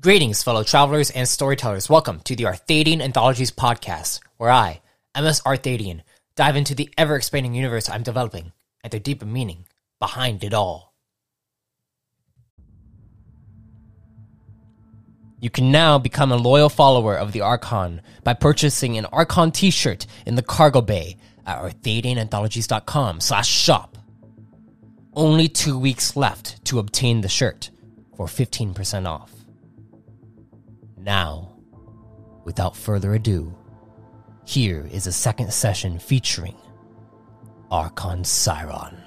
Greetings, fellow travelers and storytellers. Welcome to the Arthadian Anthologies podcast, where I, MS Arthadian, dive into the ever expanding universe I'm developing and the deeper meaning behind it all. You can now become a loyal follower of the Archon by purchasing an Archon t-shirt in the cargo bay at arthadiananthologies.com slash shop. Only two weeks left to obtain the shirt for 15% off. Now, without further ado, here is a second session featuring Archon Siron.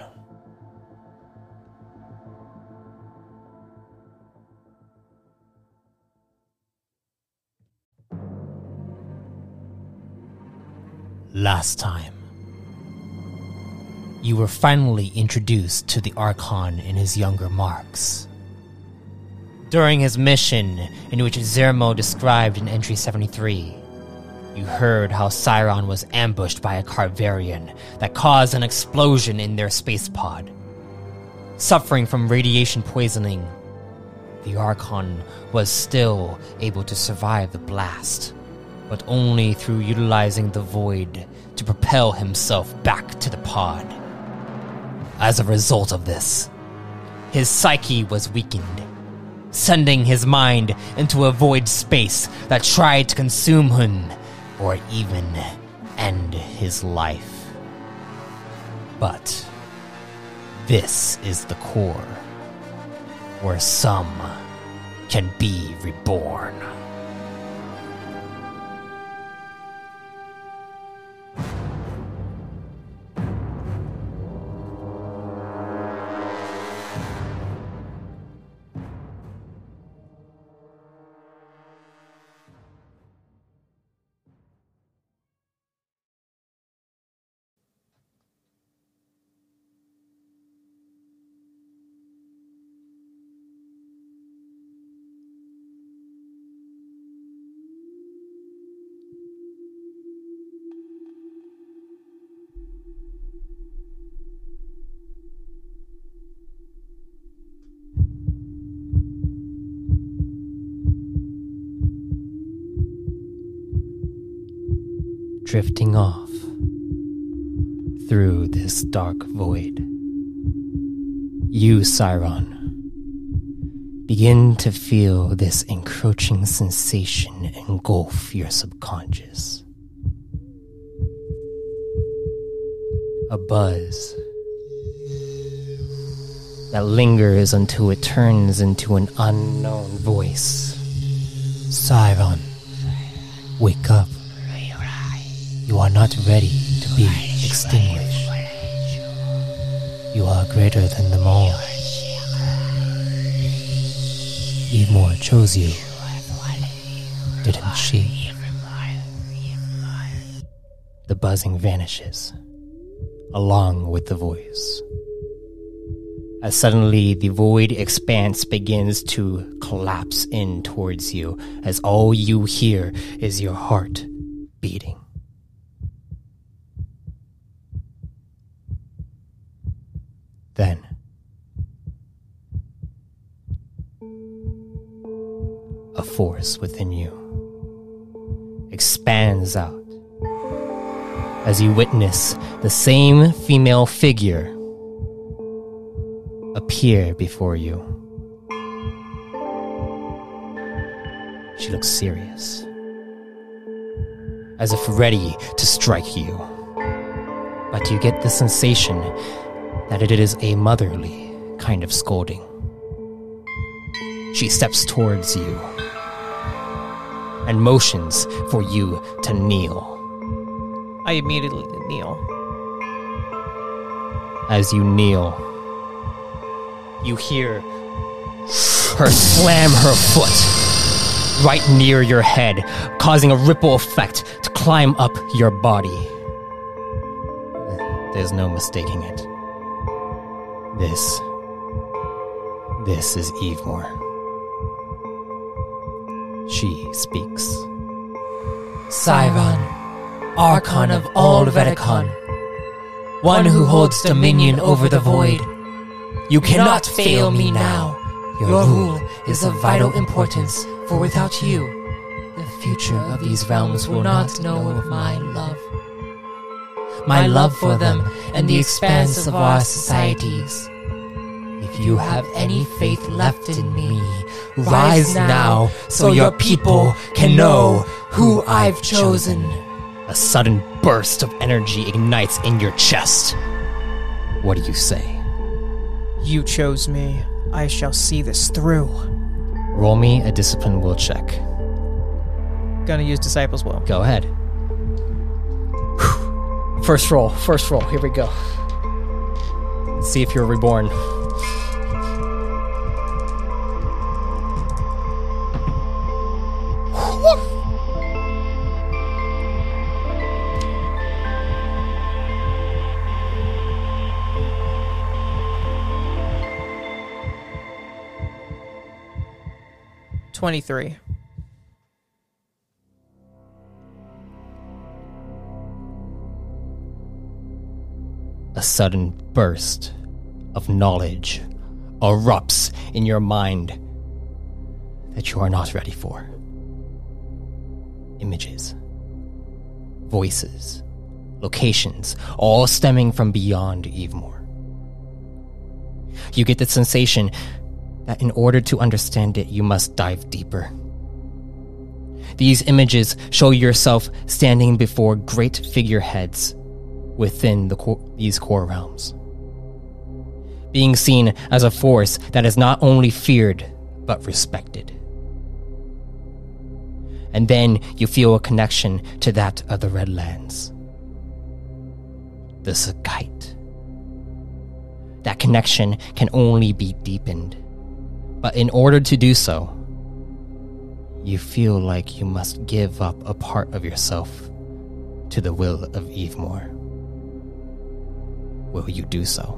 Last time, you were finally introduced to the Archon in his younger marks. During his mission, in which Zermo described in Entry 73, you heard how Siron was ambushed by a Carvarian that caused an explosion in their space pod. Suffering from radiation poisoning, the Archon was still able to survive the blast, but only through utilizing the void to propel himself back to the pod. As a result of this, his psyche was weakened sending his mind into a void space that tried to consume him or even end his life. But this is the core where some can be reborn. Drifting off through this dark void. You, Siron, begin to feel this encroaching sensation engulf your subconscious. A buzz that lingers until it turns into an unknown voice. Siron, wake up. Not ready to be extinguished. You are greater than them all. Evemore chose you, didn't she? The buzzing vanishes, along with the voice. As suddenly the void expanse begins to collapse in towards you, as all you hear is your heart beating. Then, a force within you expands out as you witness the same female figure appear before you. She looks serious, as if ready to strike you. But you get the sensation that it is a motherly kind of scolding. She steps towards you and motions for you to kneel. I immediately kneel. As you kneel, you hear her slam her foot, right near your head, causing a ripple effect to climb up your body. There's no mistaking it. This. This is Evemore. She speaks. Siron, Archon of all Redicon, one who holds dominion over the void. You cannot fail me now. Your rule is of vital importance, for without you, the future of these realms will not know of my love. My love for them and the expanse of our societies. If you have any faith left in me, rise now so your people can know who I've chosen. A sudden burst of energy ignites in your chest. What do you say? You chose me. I shall see this through. Roll me a discipline will check. Gonna use Disciples Will. Go ahead. First roll, first roll. Here we go. Let's see if you're reborn. Twenty-three. A sudden burst of knowledge erupts in your mind that you are not ready for. Images, voices, locations, all stemming from beyond Evemore. You get the sensation that in order to understand it, you must dive deeper. These images show yourself standing before great figureheads within the these core realms. Being seen as a force that is not only feared, but respected. And then you feel a connection to that of the Redlands. The Sakite. That connection can only be deepened. But in order to do so, you feel like you must give up a part of yourself to the will of Evemore. Will you do so?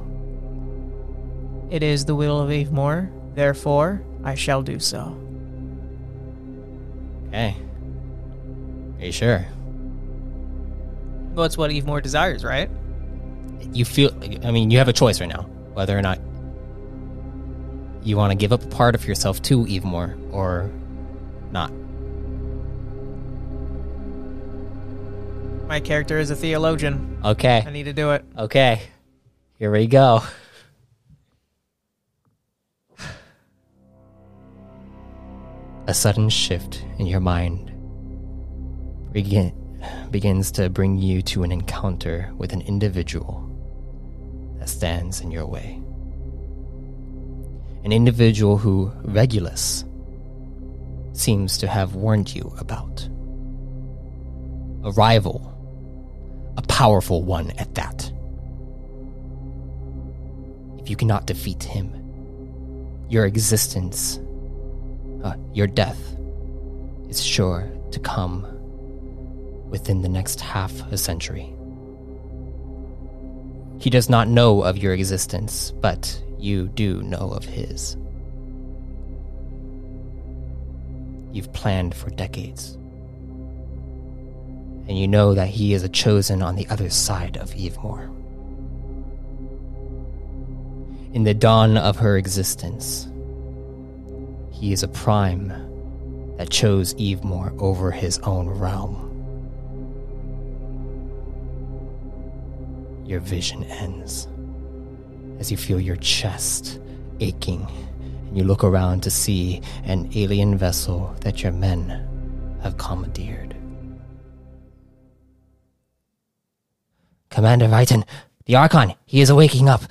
It is the will of Evemore, therefore I shall do so. Okay. Are you sure? Well, it's what Evemore desires, right? You feel, I mean, you have a choice right now whether or not you want to give up a part of yourself to Evemore or not. My character is a theologian. Okay. I need to do it. Okay. Here we go. A sudden shift in your mind begin, begins to bring you to an encounter with an individual that stands in your way. An individual who Regulus seems to have warned you about. A rival, a powerful one at that. If you cannot defeat him, your existence, uh, your death, is sure to come within the next half a century. He does not know of your existence, but you do know of his. You've planned for decades. And you know that he is a chosen on the other side of Evemore. In the dawn of her existence, he is a prime that chose Evemore over his own realm. Your vision ends as you feel your chest aching and you look around to see an alien vessel that your men have commandeered. Commander Viton, the Archon, he is waking up.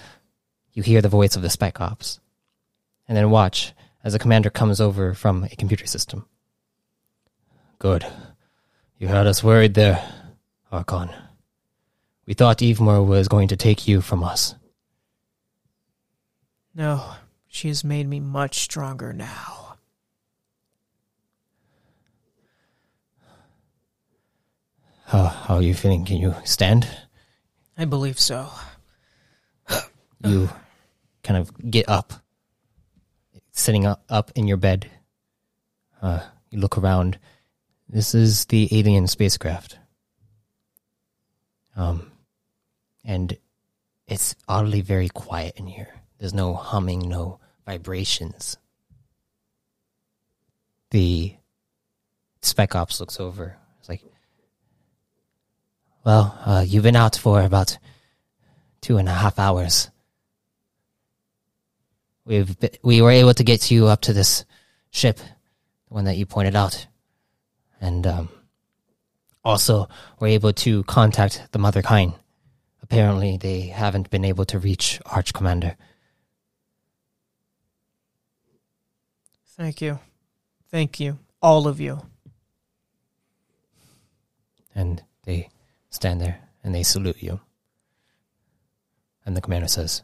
You hear the voice of the Spec Ops. And then watch as the commander comes over from a computer system. Good. You had us worried there, Archon. We thought Evemore was going to take you from us. No, she has made me much stronger now. How, how are you feeling? Can you stand? I believe so. you kind of get up, sitting up, up in your bed. Uh, you look around. This is the alien spacecraft. Um, and it's oddly very quiet in here. There's no humming, no vibrations. The spec ops looks over. It's like, well, uh, you've been out for about two and a half hours. We've be- we were able to get you up to this ship, the one that you pointed out, and um, also we're able to contact the Mother Kind. Apparently, they haven't been able to reach Arch Commander. Thank you. Thank you. All of you. and they stand there and they salute you. And the commander says,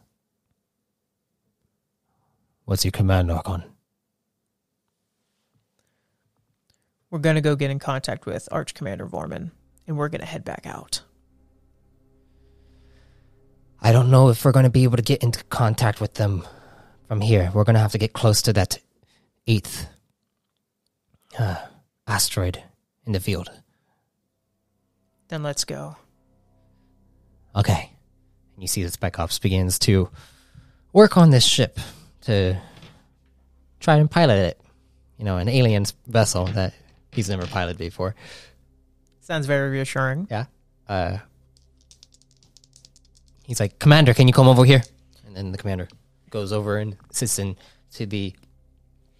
What's your command, Archon? We're going to go get in contact with Arch Commander Vorman, and we're going to head back out. I don't know if we're going to be able to get into contact with them from here. We're going to have to get close to that eighth uh, asteroid in the field. Then let's go. Okay. And you see that Spec Ops begins to work on this ship to try and pilot it. You know, an alien vessel that he's never piloted before. Sounds very reassuring. Yeah. Uh, he's like, Commander, can you come over here? And then the commander goes over and sits in to the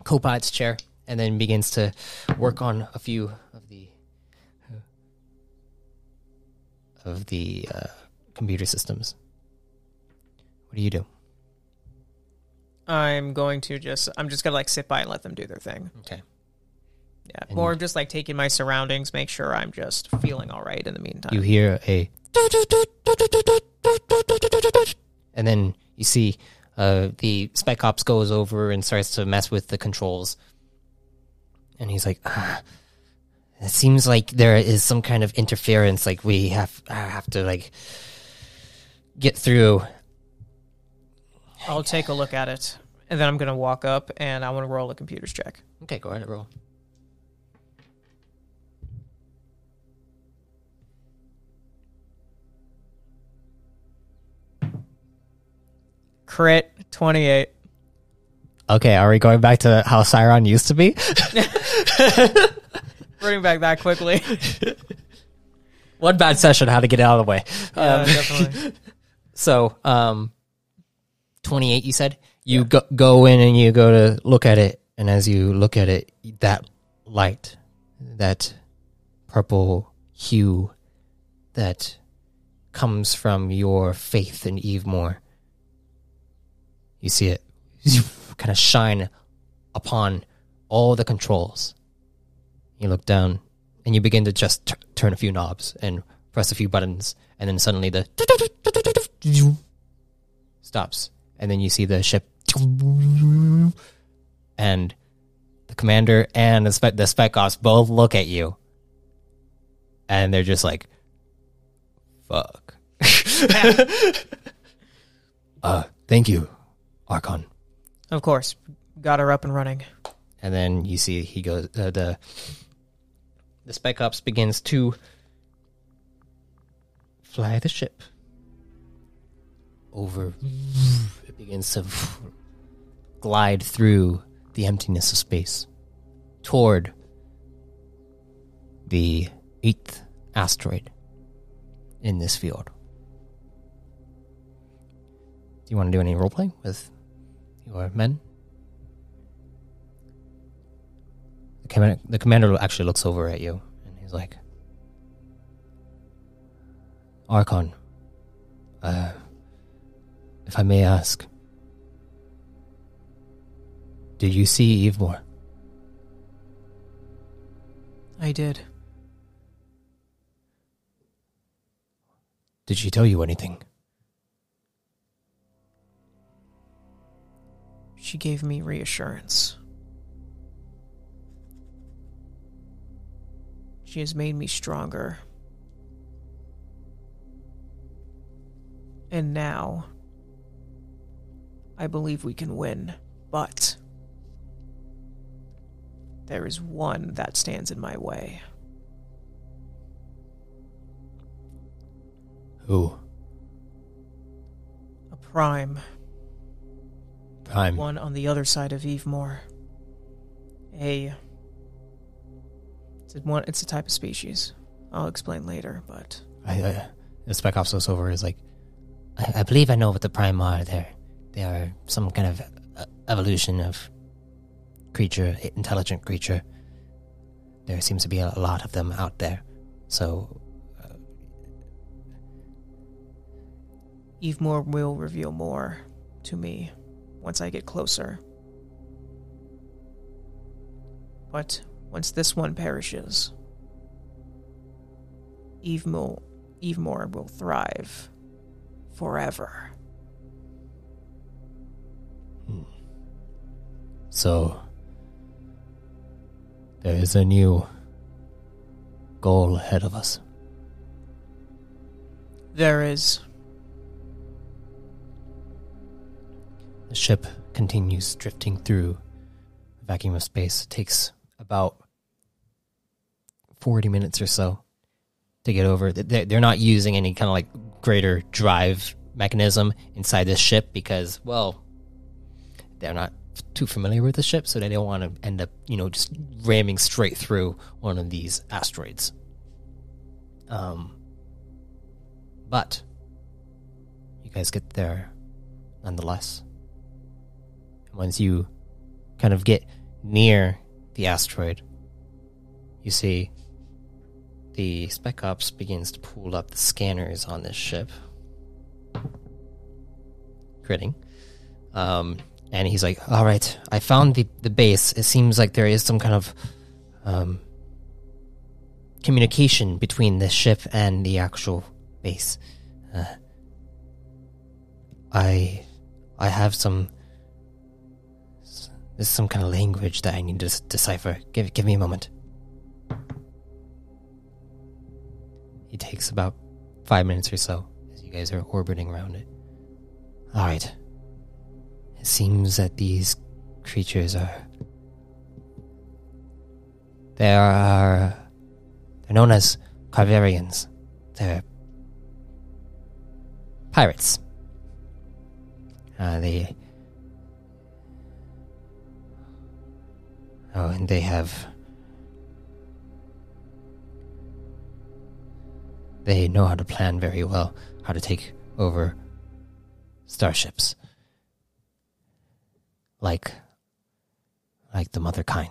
co-pilot's chair and then begins to work on a few of the of the uh, computer systems. What do you do? I'm going to just, I'm just going to like sit by and let them do their thing. Okay. Yeah. And- More just like taking my surroundings, make sure I'm just feeling all right in the meantime. You hear a and then you see uh, the spec ops goes over and starts to mess with the controls and he's like ah, it seems like there is some kind of interference like we have I have to like get through I'll take a look at it. And then I'm going to walk up and I want to roll a computer's check. okay go ahead and roll Crit 28. okay are we going back to how Siron used to be Bring back that quickly. one bad session how to get it out of the way yeah, Um, definitely. So, um, 28, you said? You go, go in and you go to look at it. And as you look at it, that light, that purple hue that comes from your faith in Evemore, you see it kind of shine upon all the controls. You look down and you begin to just t- turn a few knobs and press a few buttons, and then suddenly the stops, and then you see the ship, and the commander and the spec the spec ops both look at you, and they're just like, "Fuck." uh, thank you, Archon. Of course. Got her up and running. and then you see he goes uh, the the spec ops begins to fly the ship over it begins to glide through the emptiness of space toward the eighth asteroid in this field do you want to do any role playing with your men The commander, the commander actually looks over at you and he's like, Archon, uh, if I may ask, did you see Evemore? I did. Did she tell you anything? She gave me reassurance. She has made me stronger. And now, I believe we can win, but there is one that stands in my way. Who? A prime. Prime. one on the other side of Evemore. A. It's a, one, it's a type of species. I'll explain later, but I, I, the spec ops looks over is like, I, I believe I know what the prime are. They're they are some kind of uh, evolution of creature, intelligent creature. There seems to be a lot of them out there. So Evemore will reveal more to me once I get closer. But once this one perishes, Evemore, Evemore will thrive forever. Hmm. So there is a new goal ahead of us. There is The ship continues drifting through the vacuum of space. It takes about 40 minutes or so to get over. They- They're not using any kind of like greater drive mechanism inside this ship because, well, they're not too familiar with the ship, so they don't want to end up, you know, just ramming straight through one of these asteroids. Um, but you guys get there nonetheless. Once you kind of get near the asteroid, you see the Spec Ops begins to pull up the scanners on this ship. Critting. Um, and he's like, all right, I found the, the base. It seems like there is some kind of um, communication between the ship and the actual base. Uh, I I have some there's some kind of language that I need to decipher. Give give me a moment. It takes about five minutes or so as you guys are orbiting around it. All right. It seems that these creatures are they are they're known as Carverians. They're pirates. Uh, they Oh, and they have. They know how to plan very well, how to take over starships. Like. like the mother kind.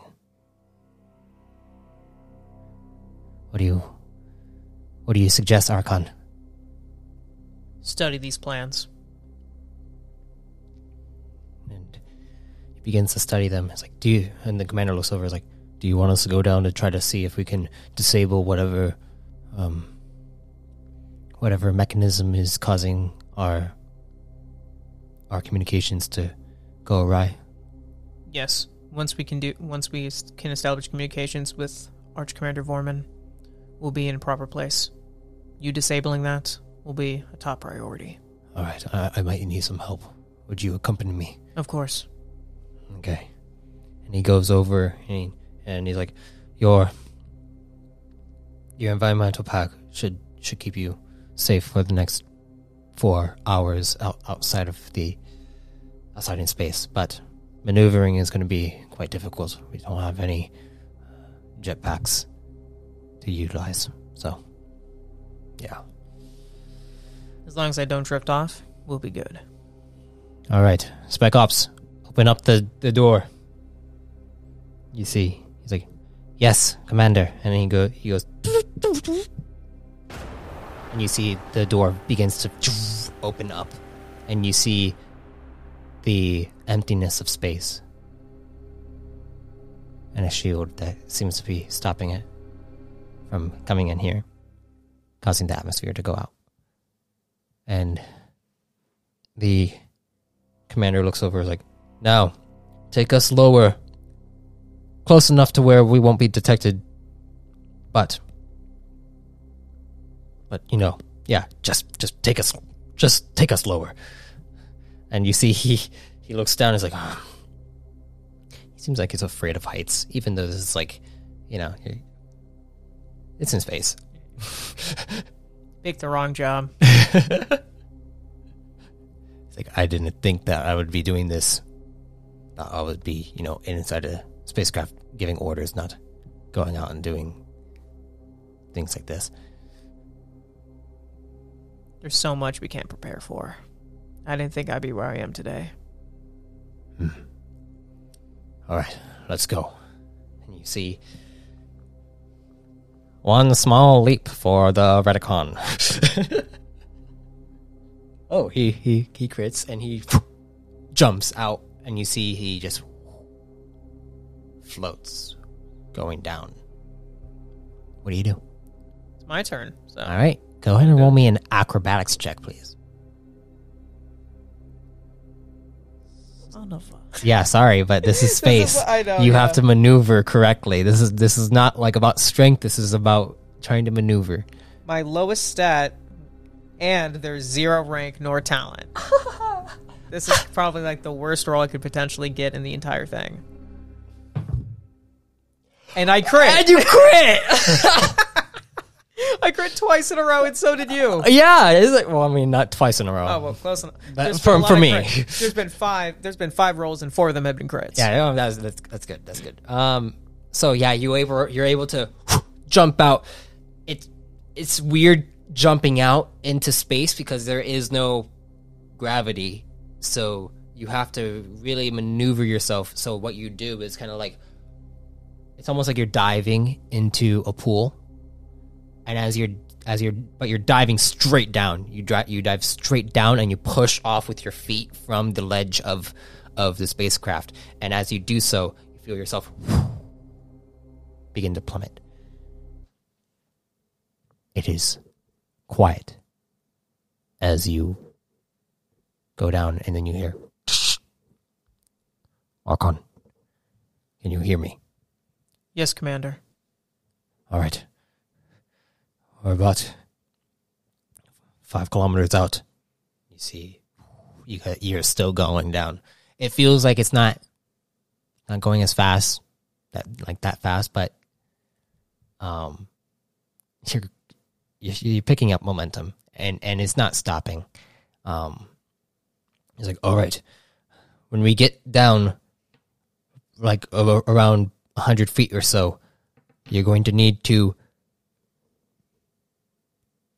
What do you. What do you suggest, Archon? study these plans. Begins to study them. It's like, do you? And the commander looks over. Is like, do you want us to go down to try to see if we can disable whatever, um, whatever mechanism is causing our our communications to go awry? Yes, once we can do, once we can establish communications with Arch Commander Vorman, we'll be in a proper place. You disabling that will be a top priority. All right, I, I might need some help. Would you accompany me? Of course. Okay. And he goes over and, he, and he's like, "Your your environmental pack should should keep you safe for the next four hours out, outside of the outside in space, but maneuvering is going to be quite difficult. We don't have any uh, jetpacks to utilize, so yeah. As long as I don't drift off, we'll be good. All right, Spec Ops, open up the, the door. You see, he's like, "Yes, Commander," and then he go he goes, and you see the door begins to open up, and you see the emptiness of space, and a shield that seems to be stopping it from coming in here, causing the atmosphere to go out, and the Commander looks over like, now, take us lower. Close enough to where we won't be detected. But but you know, yeah, just just take us just take us lower. And you see he he looks down. He's like, "Ah." he seems like he's afraid of heights, even though this is like, you know, he- it's in space. Picked the wrong job. It's like I didn't think that I would be doing this. I would be, you know, inside a spacecraft giving orders, not going out and doing things like this. There's so much we can't prepare for. I didn't think I'd be where I am today. Hmm. All right, let's go. And you see one small leap for the Redicon. oh, he he he crits and he jumps out, and you see he just floats, going down. What do you do? It's my turn. So All right, go ahead and roll me an acrobatics check, please. son of a Yeah, sorry, but this is space. what- I know, you have to maneuver correctly. This is this is not like about strength. This is about trying to maneuver. my lowest stat, and there's zero rank nor talent. this is probably like the worst roll I could potentially get in the entire thing. And I crit. And you crit! I crit twice in a row, and so did you. yeah, is it? Well, I mean, not twice in a row. Oh well, close enough. There's for- been a lot for me. There's been five. There's been five rolls, and four of them have been crits. Yeah, no, that's that's that's good. That's good. Um, so yeah, you able you're able to jump out. It's it's weird jumping out into space because there is no gravity, so you have to really maneuver yourself. So what you do is kind of like it's almost like you're diving into a pool, and as you're as you're but you're diving straight down. You drive you dive straight down and you push off with your feet from the ledge of of the spacecraft. And as you do so, you feel yourself begin to plummet. It is quiet as you go down, and then you hear Archon. Can you hear me? Yes, Commander. All right. We're about five kilometers out. You see, you got, you're still going down. It feels like it's not not going as fast, that like that fast, but um, you're you're, you're picking up momentum, and and it's not stopping. Um, it's like all right, when we get down, like a- around hundred feet or so, you're going to need to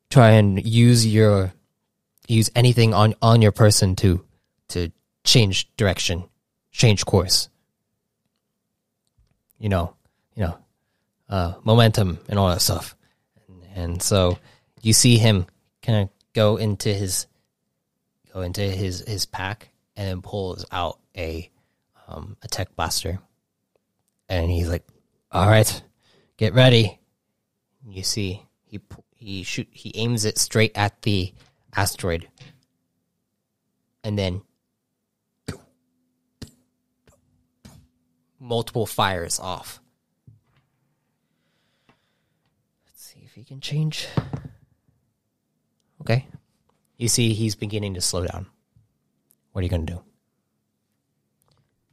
try and use your use anything on on your person to to change direction change course. You know you know uh momentum and all that stuff. And, and so you see him kind of go into his go into his his pack and then pulls out a um a tech blaster. And he's like all right get ready. You see he he shoot he aims it straight at the asteroid. And then multiple fires off. Let's see if he can change. Okay you see he's beginning to slow down what are you going to do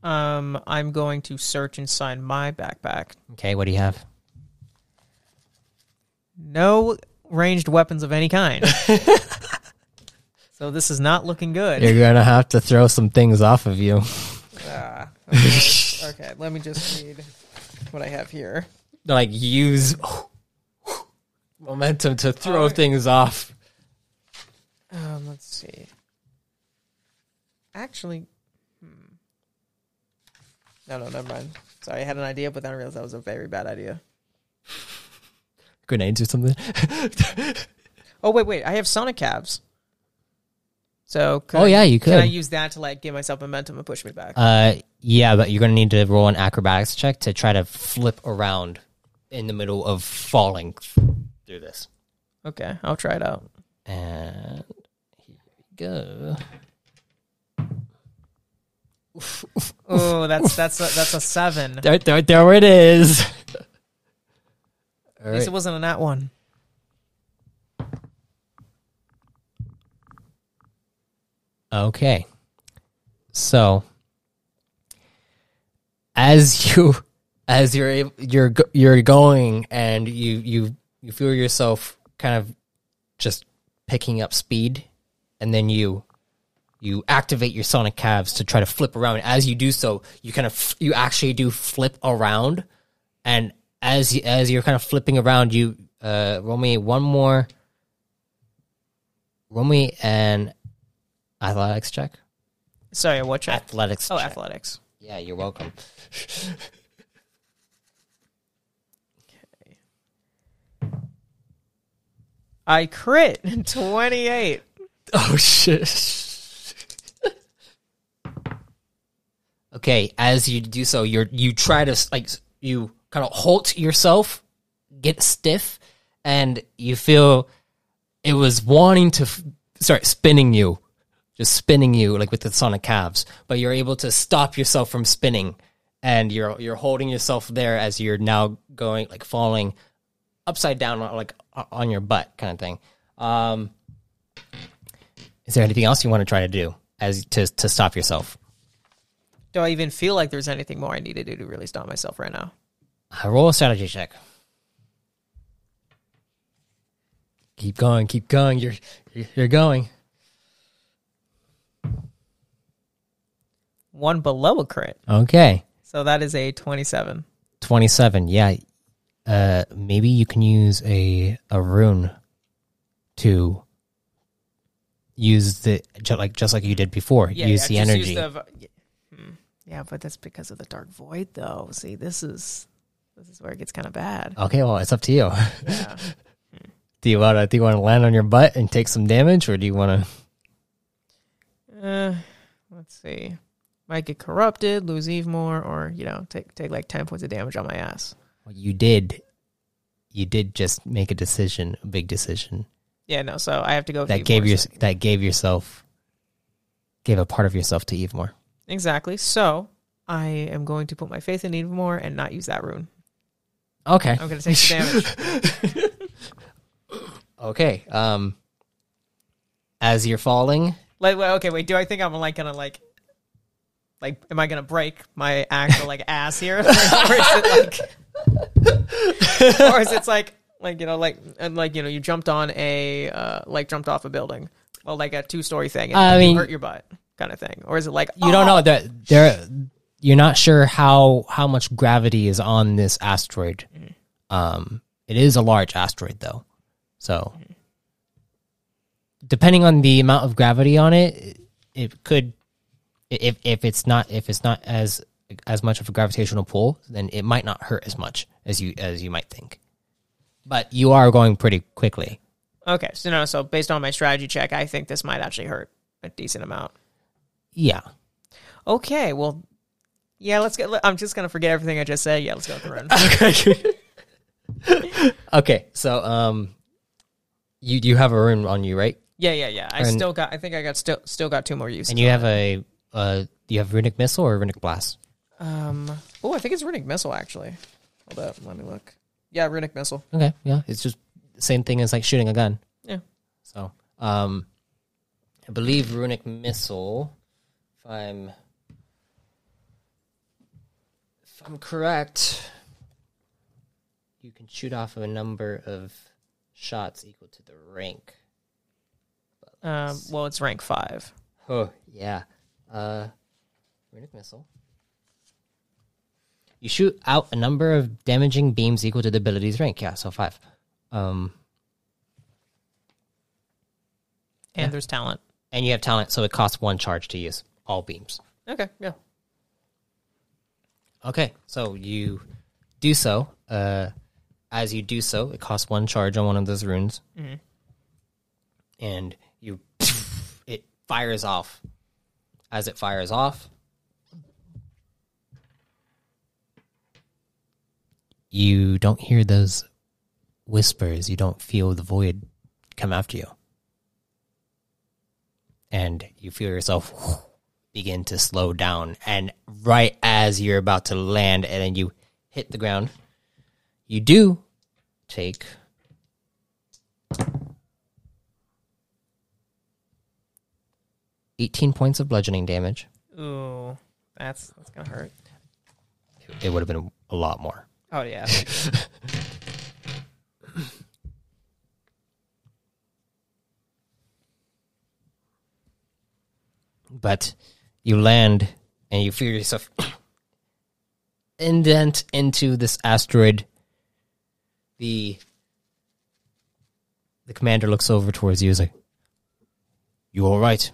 Um, I'm going to search inside my backpack. okay what do you have No ranged weapons of any kind. so this is not looking good. you're gonna have to throw some things off of you Ah, okay. okay, let me just read what I have here. like use momentum to throw things off Um, let's see. Actually, hmm. no, no, never mind. Sorry, I had an idea, but then I realized that was a very bad idea. grenades or something Oh wait, wait, I have sonic calves. So, could Oh, yeah, you Can I use that to like give myself momentum and push me back? Uh, yeah, but you're gonna need to roll an acrobatics check to try to flip around in the middle of falling through this. okay, I'll try it out. And go. Oh, that's that's a, that's a seven. At There, there, there it is. All least right. it wasn't a nat one. Okay. So as you as you're you're you're going and you you you feel yourself kind of just picking up speed and then you you activate your sonic calves to try to flip around as you do so you kind of you actually do flip around and as as you're kind of flipping around you uh roll me one more roll me an athletics check Sorry, what check? athletics Oh, check. athletics. yeah you're welcome I crit 28. Oh shit. okay, as you do so, you're you try to like you kind of halt yourself, get stiff, and you feel it was wanting to f- start spinning you, just spinning you like with the sonic calves, but you're able to stop yourself from spinning, and you're you're holding yourself there as you're now going like falling upside down like on your butt kind of thing. Um, is there anything else you want to try to do as to to stop yourself? Do I even feel like there's anything more I need to do to really stop myself right now? Uh, roll a strategy check. Keep going, keep going. You're you're going. One below a crit. Okay. So that is a 27. 27. Yeah. Uh maybe you can use a a rune to use the ju- like just like you did before. Yeah, use yeah, the just energy. use the v- Hmm. yeah, but that's because of the dark void, though. See, this is this is where it gets kind of bad. okay, well, it's up to you. Yeah. do you want to do you want to land on your butt and take some damage or do you want to Uh, let's see. Might get corrupted, lose Evemore, or you know, take take like ten points of damage on my ass. Well, you did you did just make a decision, a big decision Yeah, no. So I have to go. that Eve gave your so- that gave yourself gave a part of yourself to Evemore. exactly. So I am going to put my faith in Evemore and not use that rune. Okay. I'm going to take the damage. Okay. Um as you're falling, Like, okay, wait. Do I think I'm like gonna like, like, am I gonna break my actual like ass here, or is it like, or is it like, like you know, like, and like you know, you jumped on a, uh, like jumped off a building, well, like a two story thing, and I you mean- hurt your butt, kind of thing, or is it like you don't oh, know that there you're not sure how how much gravity is on this asteroid. Um it is a large asteroid though. So depending on the amount of gravity on it, it, it could if if it's not if it's not as as much of a gravitational pull, then it might not hurt as much as you as you might think. But you are going pretty quickly. Okay, so no, so based on my strategy check, I think this might actually hurt a decent amount. Yeah. Okay, well, yeah, let's get. I'm just gonna forget everything I just said. Yeah, let's go with the rune. Okay. okay. So um you you have a rune on you, right? yeah, yeah, yeah. I And- still got. I think I got still still got two more uses. And you have a uh do you have runic missile or runic blast? Um. Oh, I think it's runic missile actually. Hold up, let me look. Yeah, runic missile. Okay, yeah. It's just the same thing as like shooting a gun. Yeah. So um I believe runic missile, if I'm if I'm correct, you can shoot off a number of shots equal to the rank. Um. Well, it's rank five. Oh, yeah. Uh, runic missile. You shoot out a number of damaging beams equal to the ability's rank. Yeah, so five. Um, And Yeah. there's talent. and you have talent, so it costs one charge to use all beams. Okay. Yeah. Okay, so you do so. Uh, as you do so, it costs one charge on one of those runes, and you it fires off. As it fires off, you don't hear those whispers. You don't feel the void come after you, and you feel yourself begin to slow down. And right as you're about to land and then you hit the ground, you do take 18 points of bludgeoning damage. Ooh, that's that's gonna hurt. It would have been a lot more. Oh yeah. But you land and you feel yourself indent into this asteroid. The the commander looks over towards you. Is like, "You all right?"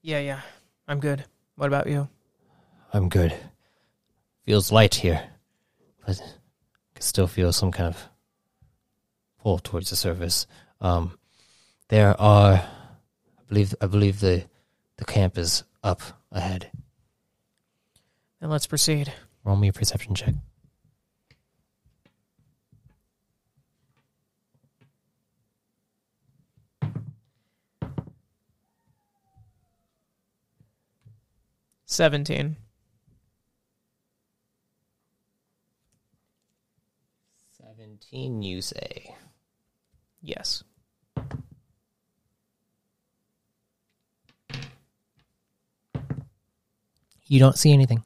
yeah, yeah. I'm good. What about you? I'm good. Feels light here, but I can still feel some kind of pull towards the surface. Um, there are, I believe, I believe the the camp is up ahead. Then let's proceed. Roll me a perception check. Seventeen. Seventeen, you say. Yes. You don't see anything.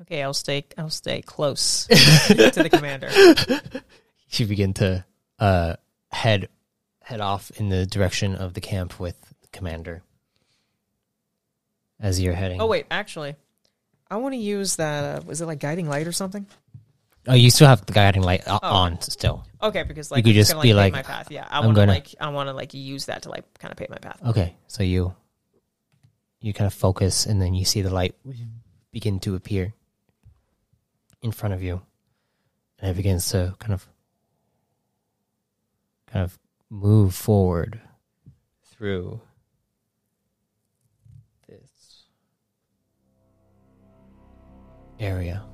Okay, I'll stay. I'll stay close to the commander. You begin to uh, head head off in the direction of the camp with the commander. As you're heading. Oh wait, actually, I want to use that. Uh, was it like guiding light or something? Oh, you still have the guiding light o- Oh. on still. Okay, because like You could it's just gonna, be pave like, my path. Yeah, I I'm want to gonna- like I want to like use that to like kind of pave my path. Okay, so you you kind of focus, and then you see the light begin to appear in front of you, and it begins to kind of kind of move forward through area.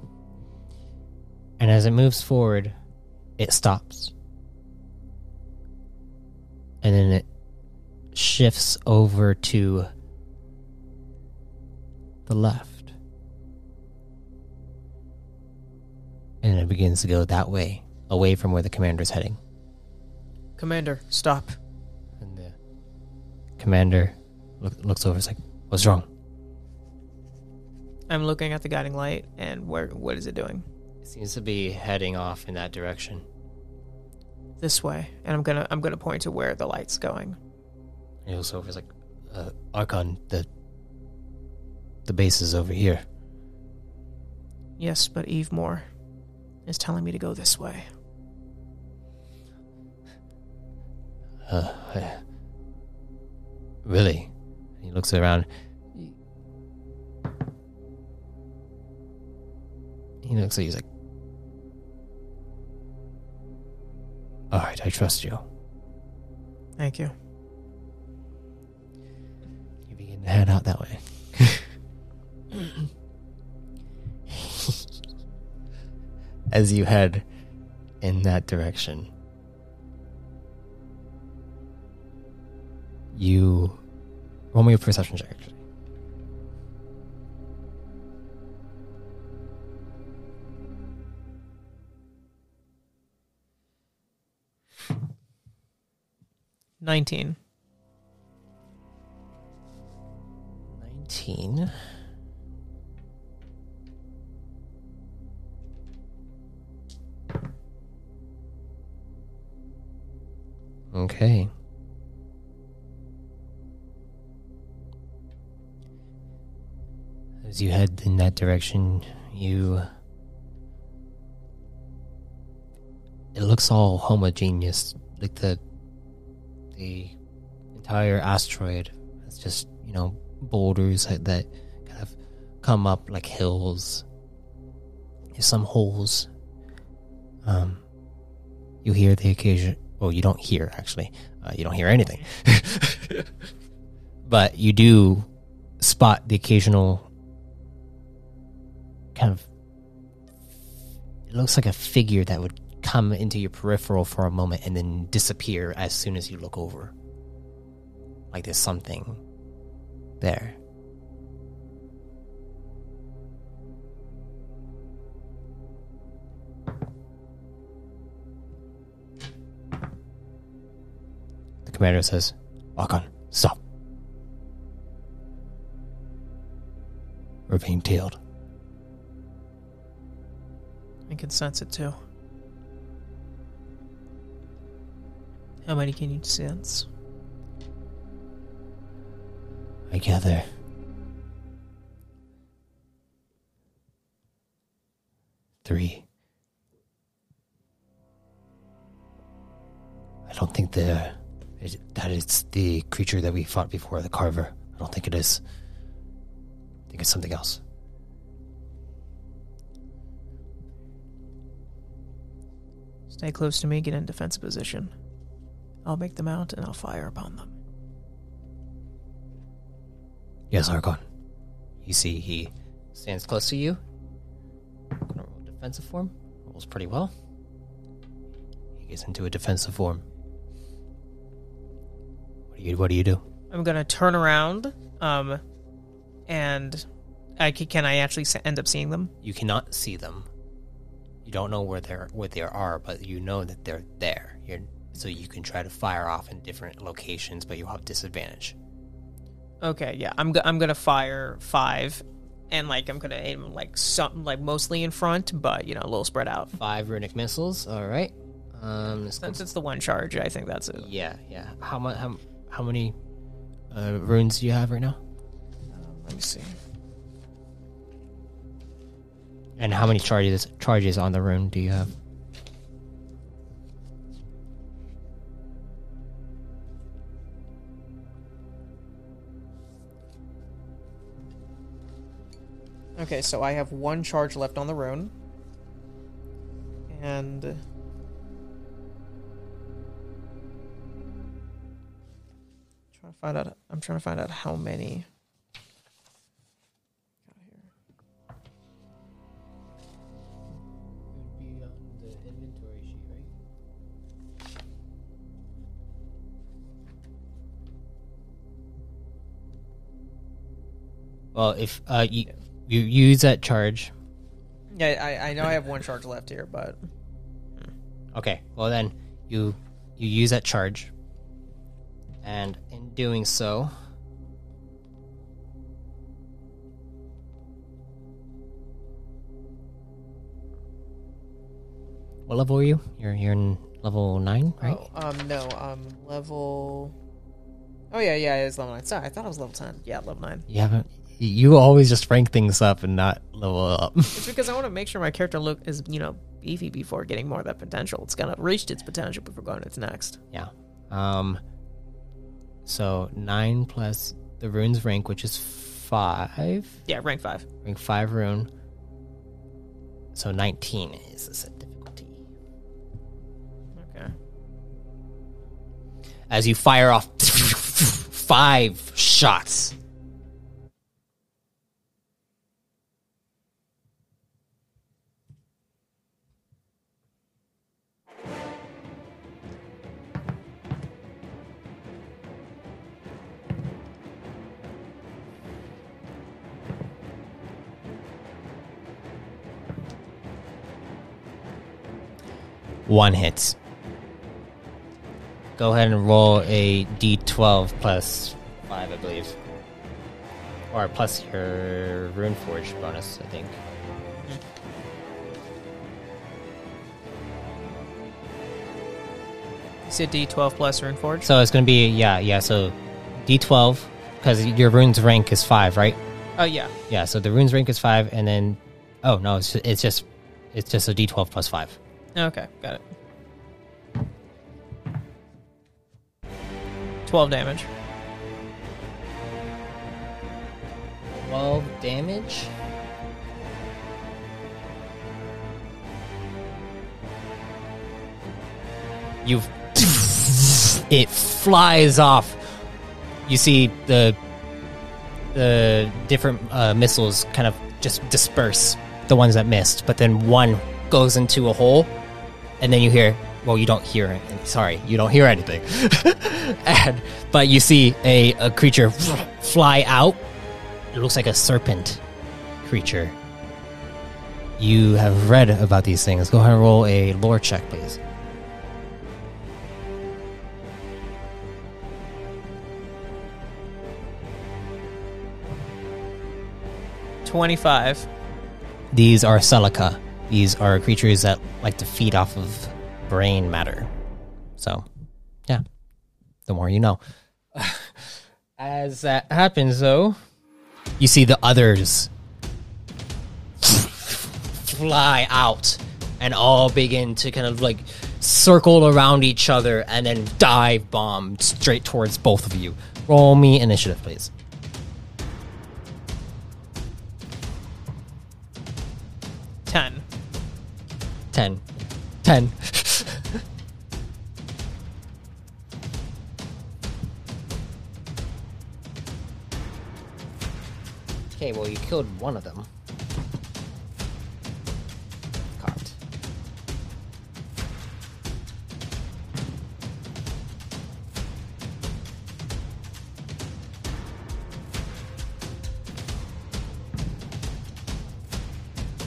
And as it moves forward, it stops. And then it shifts over to the left. And it begins to go that way, away from where the commander's heading. Commander, stop. And the commander look, looks over, it's like, What's wrong? I'm looking at the guiding light, and where? What is it doing? It seems to be heading off in that direction. This way, and I'm gonna I'm gonna point to where the light's going. And he looks over, like, uh, Archon, the, the base is over here. Yes, but Evemore is telling me to go this way. Uh, really? He looks around. Looks at you. He's like, "All right, I trust you." Thank you. You begin to head out that way. As you head in that direction, you roll me a perception check. Actually. Nineteen. Nineteen. Okay. As you head in that direction, you. It looks all homogeneous. Like the. The entire asteroid. It's just, you know, boulders that, kind of come up like hills. There's some holes. Um, you hear the occasion. Well, you don't hear actually. Uh, you don't hear anything. but you do spot the occasional kind of. It looks like a figure that would come into your peripheral for a moment and then disappear as soon as you look over. Like there's something there. The commander says, Archon, stop. We're being tailed. I can sense it too. How many can you sense? I gather. Three. I don't think the it, that it's the creature that we fought before, the Carver. I don't think it is. I think it's something else. Stay close to me, get in defensive position. I'll make them out and I'll fire upon them. Yes, Archon. You see, he stands close to you. Gonna roll defensive form. Rolls pretty well. He gets into a defensive form. What do you? What do you do? I'm gonna turn around, um, and I c- can I actually end up seeing them? You cannot see them. You don't know where they're where they are, but you know that they're there. You're, so you can try to fire off in different locations, but you'll have disadvantage. Okay, yeah, I'm go- I'm gonna fire five, and like I'm gonna aim like some like mostly in front, but you know a little spread out. Five runic missiles. All right. Um, Since it's the one charge, I think that's it. yeah, yeah. How much? How, how many uh, runes do you have right now? Let me see. And how many charges charges on the rune do you have? Okay, so I have one charge left on the rune, and trying to find out. I'm trying to find out how many. Got here. Well, if uh, you you use that charge, Yeah, I, I know I have one charge left here, but okay. Well, then you you use that charge, and in doing so, what level are you? You're you're in level nine, right? oh, um, no, um, level. Oh yeah, yeah, it is level nine. Sorry, I thought it was level ten. Yeah, level nine. You haven't. You always just rank things up and not level up. It's because I want to make sure my character look is you know beefy before getting more of that potential. It's gonna reached its potential before going to its next. Yeah. Um. So nine plus the rune's rank, which is five. Yeah, rank five. Rank five rune. So nineteen is the set difficulty. Okay. As you fire off five shots. One hits. Go ahead and roll a d12 plus 5, I believe. Or plus your Rune Forge bonus, I think. You said D twelve plus Rune Forge. So it's going to be, yeah, yeah, so d12, because your rune's rank is 5, right? Oh yeah. Yeah, so the rune's rank is 5, and then. Oh, no, it's just, it's just, it's just a d12 plus 5. Okay, got it. Twelve damage. 12 damage. You've. It flies off. You see the the different uh, missiles kind of just disperse the ones that missed, but then one goes into a hole, and then you hear well you don't hear anything. Sorry you don't hear anything. And, but you see a, a creature fly out. It looks like a serpent creature. You have read about these things. Go ahead and roll a lore check please. Twenty-five. These are selica. These are creatures that like to feed off of brain matter. So, yeah, the more you know. As that happens, though, you see the others fly out and all begin to kind of like circle around each other and then dive bomb straight towards both of you. Roll me initiative, please. 10. 10. okay, well, you killed one of them. Caught.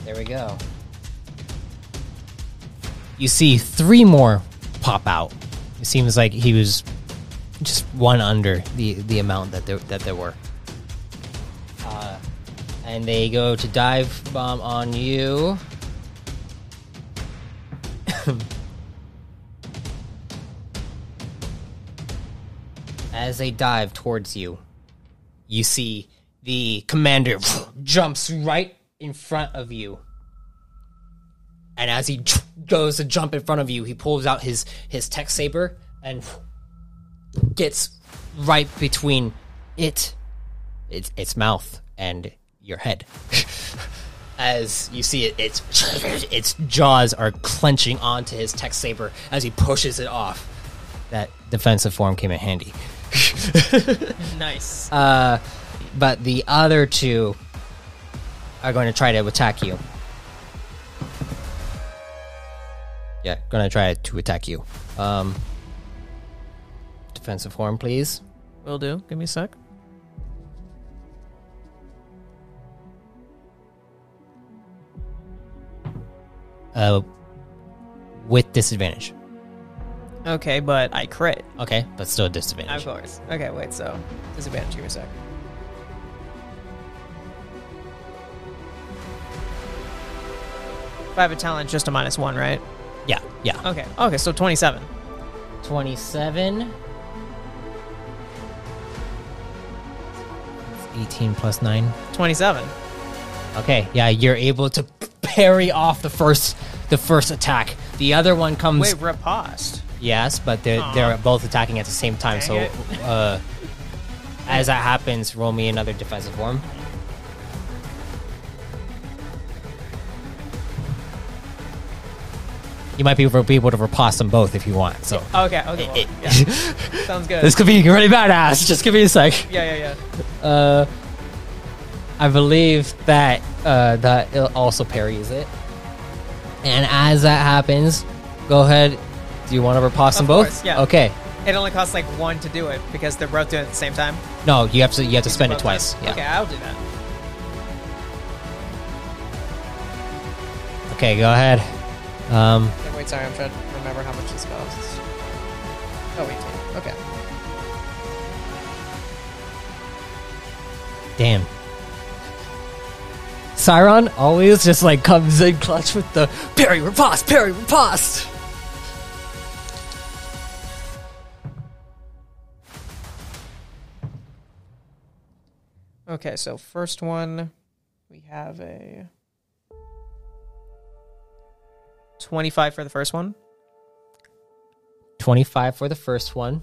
There we go you see three more pop out. It seems like he was just one under the the amount that there that there were. Uh, and they go to dive bomb on you. As they dive towards you, you see the commander jumps right in front of you and as he goes to jump in front of you, he pulls out his his tech saber and gets right between it, its its mouth and your head. as you see it, its its jaws are clenching onto his tech saber as he pushes it off. That defensive form came in handy. Nice. Uh, but the other two are going to try to attack you. Yeah, gonna try to attack you. Um, defensive form, please. Will do. Give me a sec. Uh, with disadvantage. Okay, but I crit. Okay, but still a disadvantage. Of course. Okay, wait, so disadvantage. Give me a sec. If I have a talent, just a minus one, right? Yeah, yeah. Okay. Okay, so 27. Twenty-seven. Eighteen plus nine. 27. Okay, yeah, you're able to parry off the first the first attack. The other one comes Wait, riposte. Yes, but they're Aw. they're both attacking at the same time. so, Dang it. uh, as that happens, roll me another defensive form. You might be able be able to riposte them both if you want. So Okay, okay. Well, yeah. Sounds good. this could be really badass. Just give me a sec. yeah, yeah, yeah. Uh, I believe that uh, that it also parries it. And as that happens, go ahead. Do you want to riposte them both? course, yeah. Okay. It only costs like one to do it because they're both doing it at the same time. No, you have to you have to spend it twice. Yeah. Okay, I'll do that. Okay, go ahead. Um, wait, sorry, I'm trying to remember how much this costs. Oh, 18. Okay. damn. Siron always just like comes in clutch with the parry riposte, parry riposte. Okay, so first one, we have a 25 for the first one. 25 for the first one.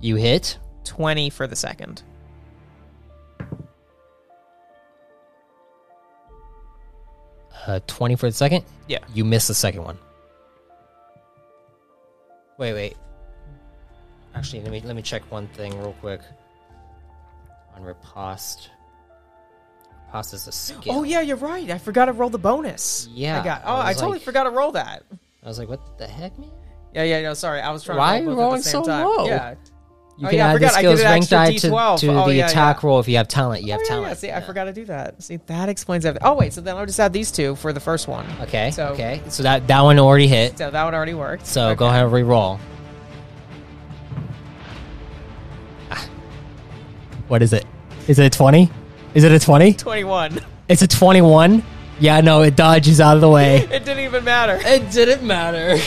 You hit. 20 for the second. Uh, 20 for the second. Yeah. You missed the second one. Wait, wait. Actually, let me let me check one thing real quick. On riposte. Riposte is a skill. Oh, yeah, you're right. I forgot to roll the bonus. Yeah, I got. Oh, I, was totally like- forgot to roll that. I was like, what the heck, man? Yeah, yeah, no, sorry. I was trying Why to are roll you rolling at the same so time. low? Yeah. You Oh, can yeah, I add the forgot. I skills did an rank die to, D12. to Oh, the yeah, attack yeah. roll if you have talent. You have Oh, yeah, talent. yeah, see, I forgot to do that. See, that explains everything. Oh, wait, so then I'll just add these two for the first one. Okay. So- okay. So that that one already hit. So that one already worked. So go ahead and re-roll. Ah. What is it? Is it a 20? Is it a 20? 21. It's a 21? Yeah, no, it dodges out of the way. It didn't even matter. It didn't matter.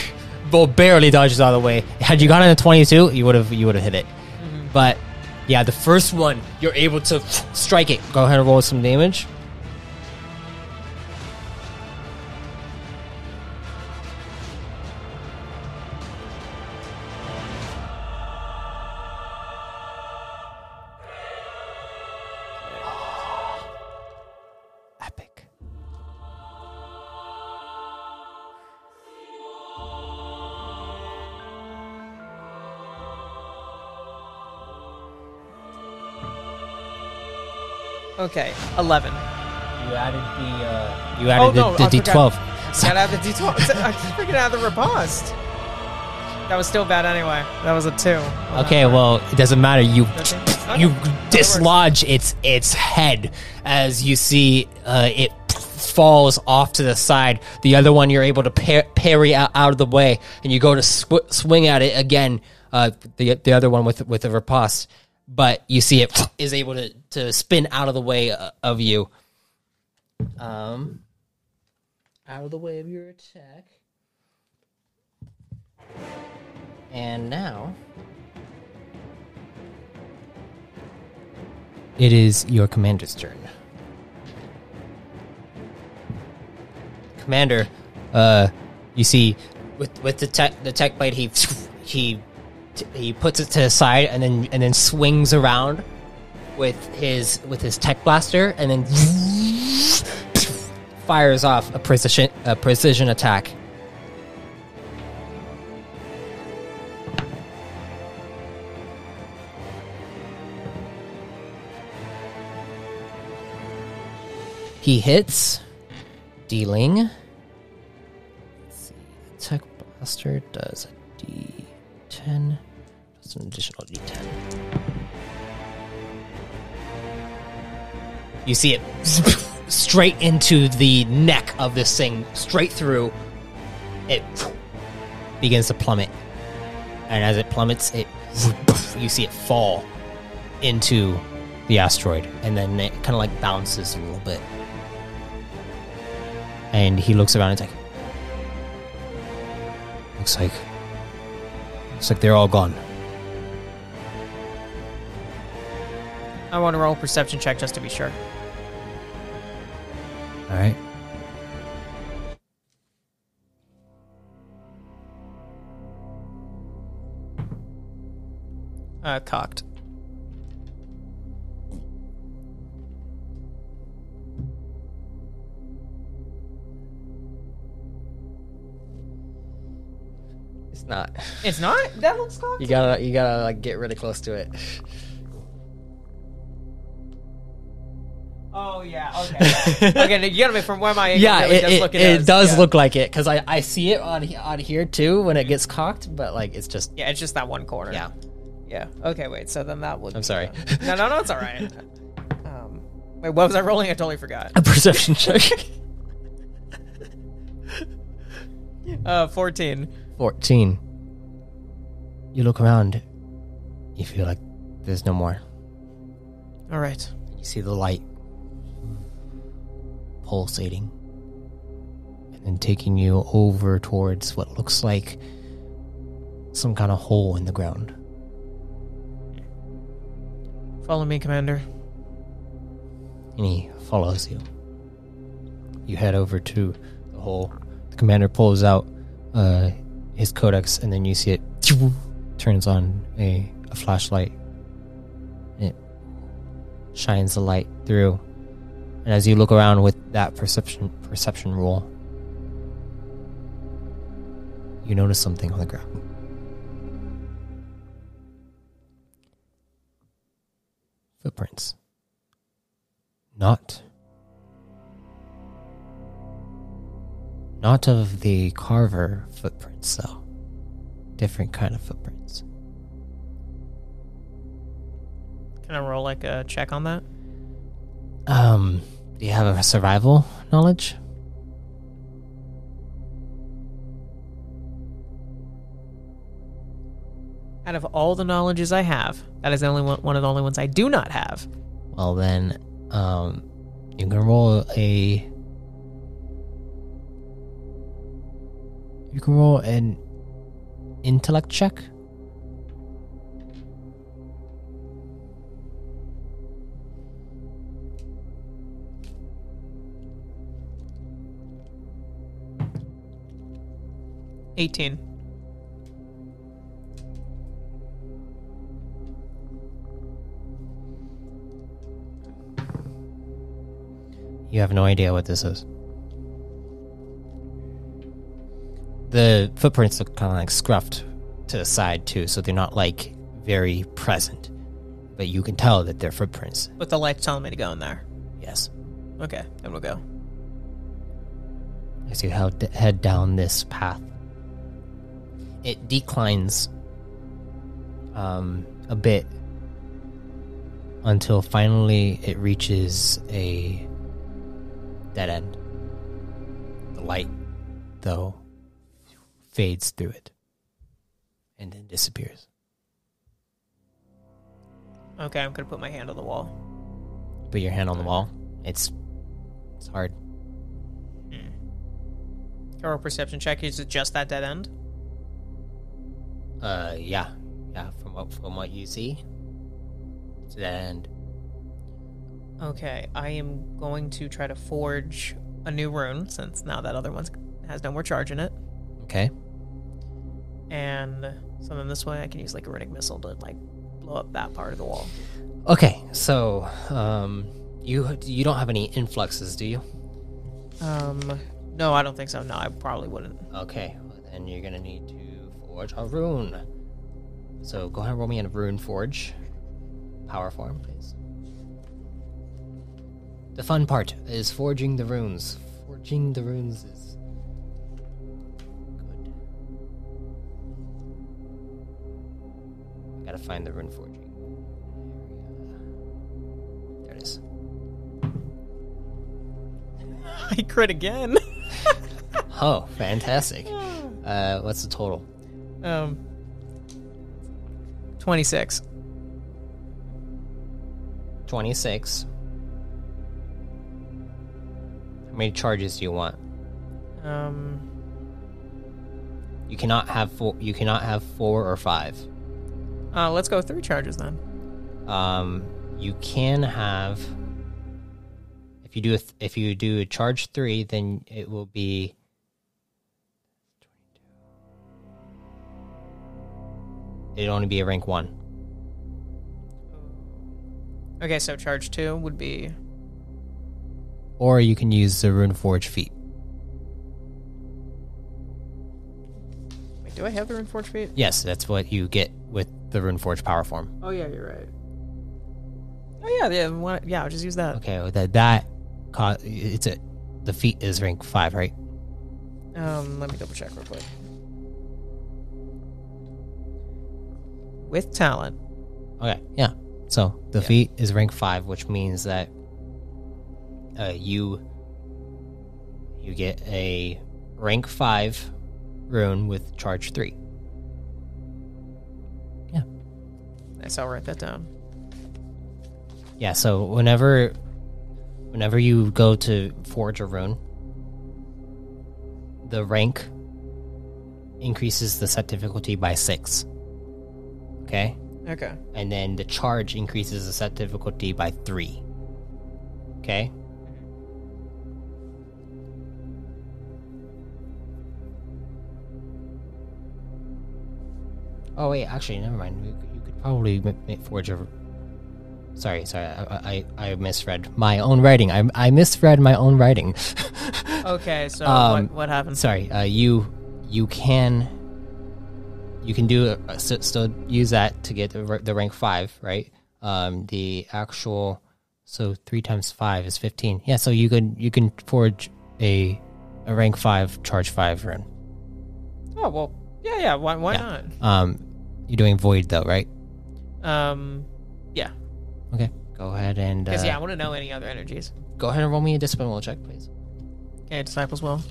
Well, barely dodges out of the way. Had you gotten a 22, you would have you would have hit it. Mm-hmm. But yeah, the first one, you're able to strike it. Go ahead and roll some damage. Okay, 11. You added the uh, you added Oh, no, the, I the forgot. D12. Gotta have the D12. I just freaking out of the riposte. That was still bad anyway. That was a 2. Okay, well, it doesn't matter. You Okay. you dislodge its its head as you see uh, it falls off to the side. The other one you're able to par- parry out, out of the way, and you go to sw- swing at it again. Uh, the the other one with with the riposte, but you see it is able to to spin out of the way uh, of you. Um, out of the way of your attack. And now it is your commander's turn. Commander, uh, you see, with with the tech the tech blade, he he he puts it to the side and then and then swings around with his with his tech blaster and then fires off a precision a precision attack. He hits, dealing. Tech Blaster does a D10. That's an additional D10. You see it straight into the neck of this thing, straight through. It begins to plummet. And as it plummets, it you see it fall into the asteroid, and then it kind of like bounces a little bit. And he looks around and like, looks like, looks like they're all gone. I want to roll a perception check just to be sure. All right. Uh, cocked. It's not. It's not? That looks cocked. You gotta, you gotta like get really close to it. Okay. okay, you gotta be from where my angle Yeah, really it, does it, look it is. does yeah. look like it because I, I see it on on here too when it gets cocked, but like it's just Yeah, it's just that one corner. yeah. Yeah. Okay, wait, so then that would. I'm sorry. No, no, no, it's alright. Um, wait, what was I rolling? I totally forgot. A perception check. Uh, 14. Fourteen. You look around. You feel like there's no more. Alright. You see the light pulsating and then taking you over towards what looks like some kind of hole in the ground. Follow me, Commander. And he follows you. You head over to the hole. The commander pulls out uh, his codex, and then you see it turns on a, a flashlight. It shines the light through. And as you look around with that perception perception rule, you notice something on the ground. Footprints. Not. Not of the carver footprints, though. Different kind of footprints. Can I roll like a check on that? Um, do you have a survival knowledge? Out of all the knowledges I have, that is the only one, one of the only ones I do not have. Well, then, um, you can roll a. You can roll an intellect check. Eighteen. You have no idea what this is. The footprints look kind of like scruffed to the side too, so they're not like very present. But you can tell that they're footprints. But the light's telling me to go in there. Yes. Okay, then we'll go. As you head down this path, it declines um, a bit until finally it reaches a dead end. The light, though, fades through it and then disappears. Okay, I'm gonna put my hand on the wall. Put your hand on the wall. It's it's hard. Or a perception check. Is it just that dead end? Uh, yeah, yeah. From what from what you see, it's a dead end. Okay, I am going to try to forge a new rune since now that other one has no more charge in it. Okay. And so then this way I can use like a runic missile to like blow up that part of the wall. Okay, so um, you you don't have any influxes, do you? Um, no, I don't think so. No, I probably wouldn't. Okay, and you're gonna need to forge a rune. So go ahead and roll me in a rune forge, power form, please. The fun part is forging the runes. Forging the runes is good. Gotta find the rune forging. There it is. I crit again. Oh, fantastic. Uh, what's the total? Um, twenty six. 26. How many charges do you want? Um, You cannot have four. You cannot have four or five. uh, let's go three charges then. Um, you can have. If you do a th- if you do a charge three, then it will be. It'd only be a rank one. Okay, so charge two would be Or you can use the Rune Forge feat. Wait, do I have the rune forge feat? Yes, that's what you get with the Rune Forge power form. Oh yeah, you're right. Oh yeah, yeah, why- yeah. I'll just use that. Okay, well, that that co- it's a the feat is rank five, right? Um, let me double check real quick. With talent, Okay, yeah. So the feat is rank five, which means that uh, you you get a rank five rune with charge three. Yeah, nice. I'll write that down. yeah. So whenever whenever you go to forge a rune, the rank increases the set difficulty by six. Okay. Okay. and then the charge increases the set difficulty by three. Okay. Oh wait, actually, never mind. You could, probably forge a. Sorry, sorry, I, I I misread my own writing. I I misread my own writing. Okay. So Um, what what happens? Sorry, uh, you you can you can do uh, st- still use that to get the, the rank five, right? Um, the actual so three times five is fifteen. Yeah, so you can you can forge a a rank five charge five rune. Oh well, yeah, yeah. Why why Yeah. Um, you're doing void though, right? Um, yeah. Okay, go ahead and uh, Because yeah, I want to know any other energies. go ahead and roll me a discipline roll check, please. Okay, disciples will.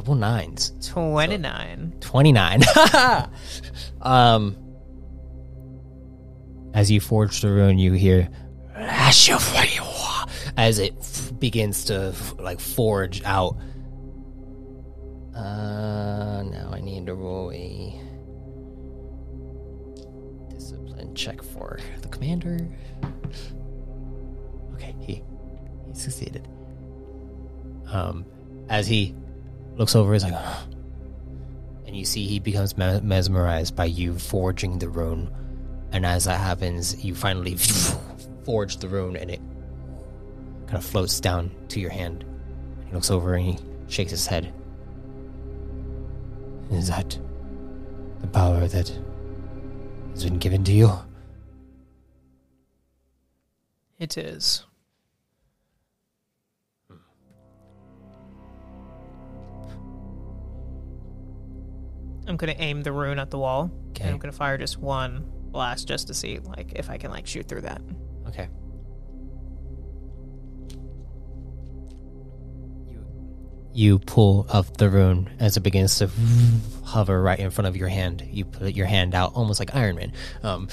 Double nines. 29. 29. um, as you forge the rune, you hear as it f- begins to like forge out. Uh, now I need to roll a discipline check for the commander. Okay, he he succeeded. Um, as he looks over, he's like, and you see he becomes me- mesmerized by you forging the rune. And as that happens, you finally forge the rune, and it kind of floats down to your hand. He looks over and he shakes his head. Is that the power that has been given to you? It is. I'm gonna aim the rune at the wall. Okay. And I'm gonna fire just one blast just to see like if I can like shoot through that. Okay. You you pull up the rune as it begins to hover right in front of your hand. You put your hand out almost like Iron Man. Um,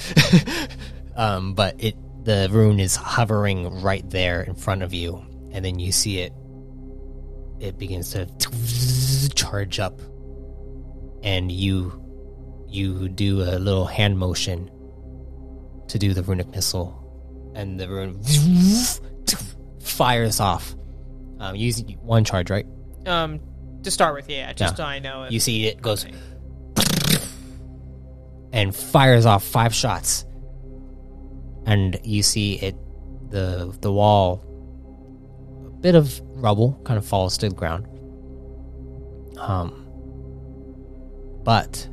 um, but it the rune is hovering right there in front of you, and then you see it. It begins to charge up, and you you do a little hand motion to do the runic missile and the rune fires off. Um, using one charge, right? Um, to start with, yeah, just so I know. It. You see it goes and fires off five shots, and you see it the the wall, a bit of rubble, kind of falls to the ground. Um, but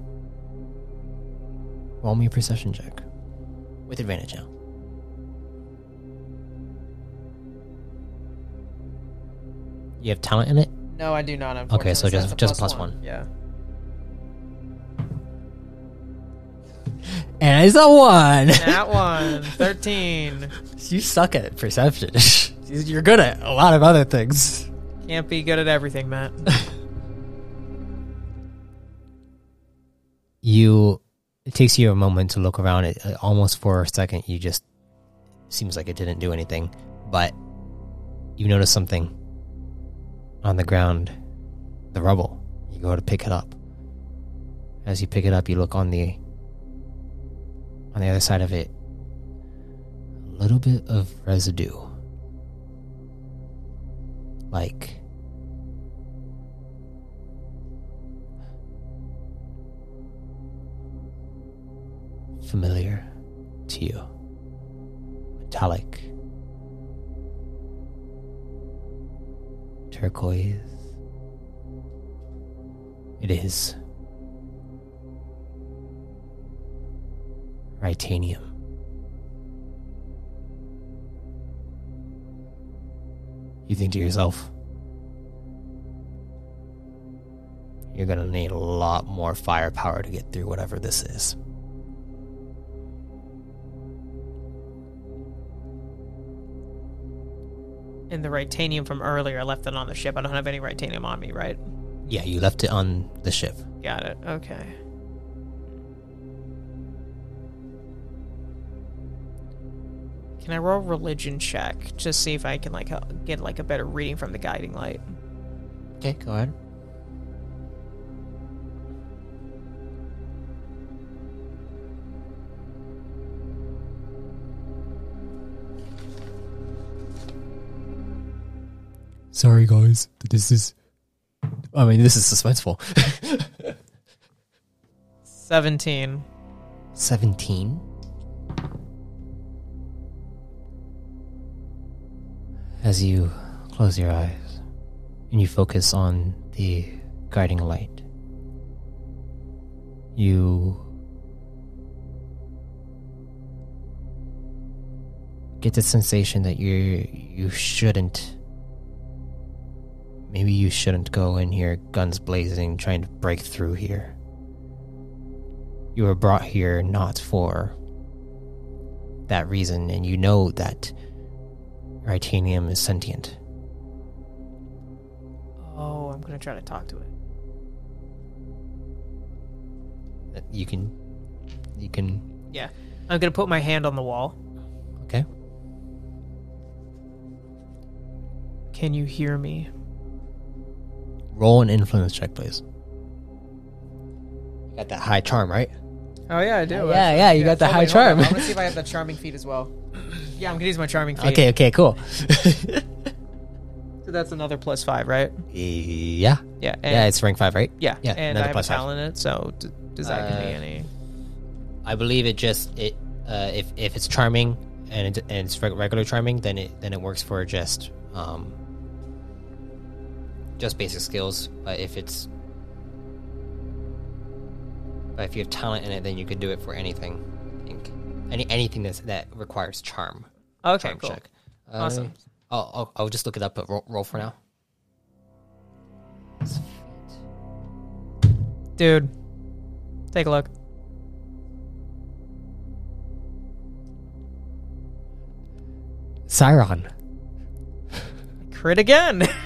roll me a perception check with advantage now. You have talent in it. no, I do not. Okay, so just- just a plus plus one. Yeah. And it's a one. That one. 13. You suck at perception. You're good at a lot of other things. Can't be good at everything, Matt. You, it takes you a moment to look around. It uh, almost for a second, you just seems like it didn't do anything, but you notice something on the ground, the rubble. You go to pick it up. As you pick it up, you look on the on the other side of it. A little bit of residue, like familiar to you. Metallic. Turquoise. It is. Titanium. You think to yourself, you're gonna need a lot more firepower to get through whatever this is. And the Ritanium from earlier, I left it on the ship. I don't have any Ritanium on me, right? Yeah, you left it on the ship. Got it. Okay. Can I roll religion check just see if I can like get like a better reading from the guiding light? Okay, go ahead. Sorry, guys. This is. I mean, this is suspenseful. 17. 17. As you close your eyes and you focus on the guiding light, you get the sensation that you you shouldn't maybe you shouldn't go in here guns blazing trying to break through here you were brought here not for that reason, and you know that Ritanium is sentient. Oh, I'm gonna try to talk to it. You can, you can. Yeah. I'm gonna put my hand on the wall. Okay. Can you hear me? Roll an influence check, please. You got that high charm, right? Oh yeah, I do. Yeah, yeah, you got the Oh, high wait, charm. I want to see if I have the charming feat as well. Yeah, I'm gonna use my charming feat. Okay, okay, cool. So that's another plus five, right? yeah, Yeah. And, yeah, it's rank five, right? yeah. yeah, And another I have a plus five. talent in it, so d- does that give me Uh, any? I believe it just it uh, if if it's charming and, it, and it's regular charming, then it then it works for just um just basic skills. But if it's but if you have talent in it, then you could do it for anything. I think any anything that's that requires charm. Okay, charm cool. check. Uh, Awesome. I'll, I'll I'll just look it up, but roll, roll for now. Dude, take a look. Siron. Crit again.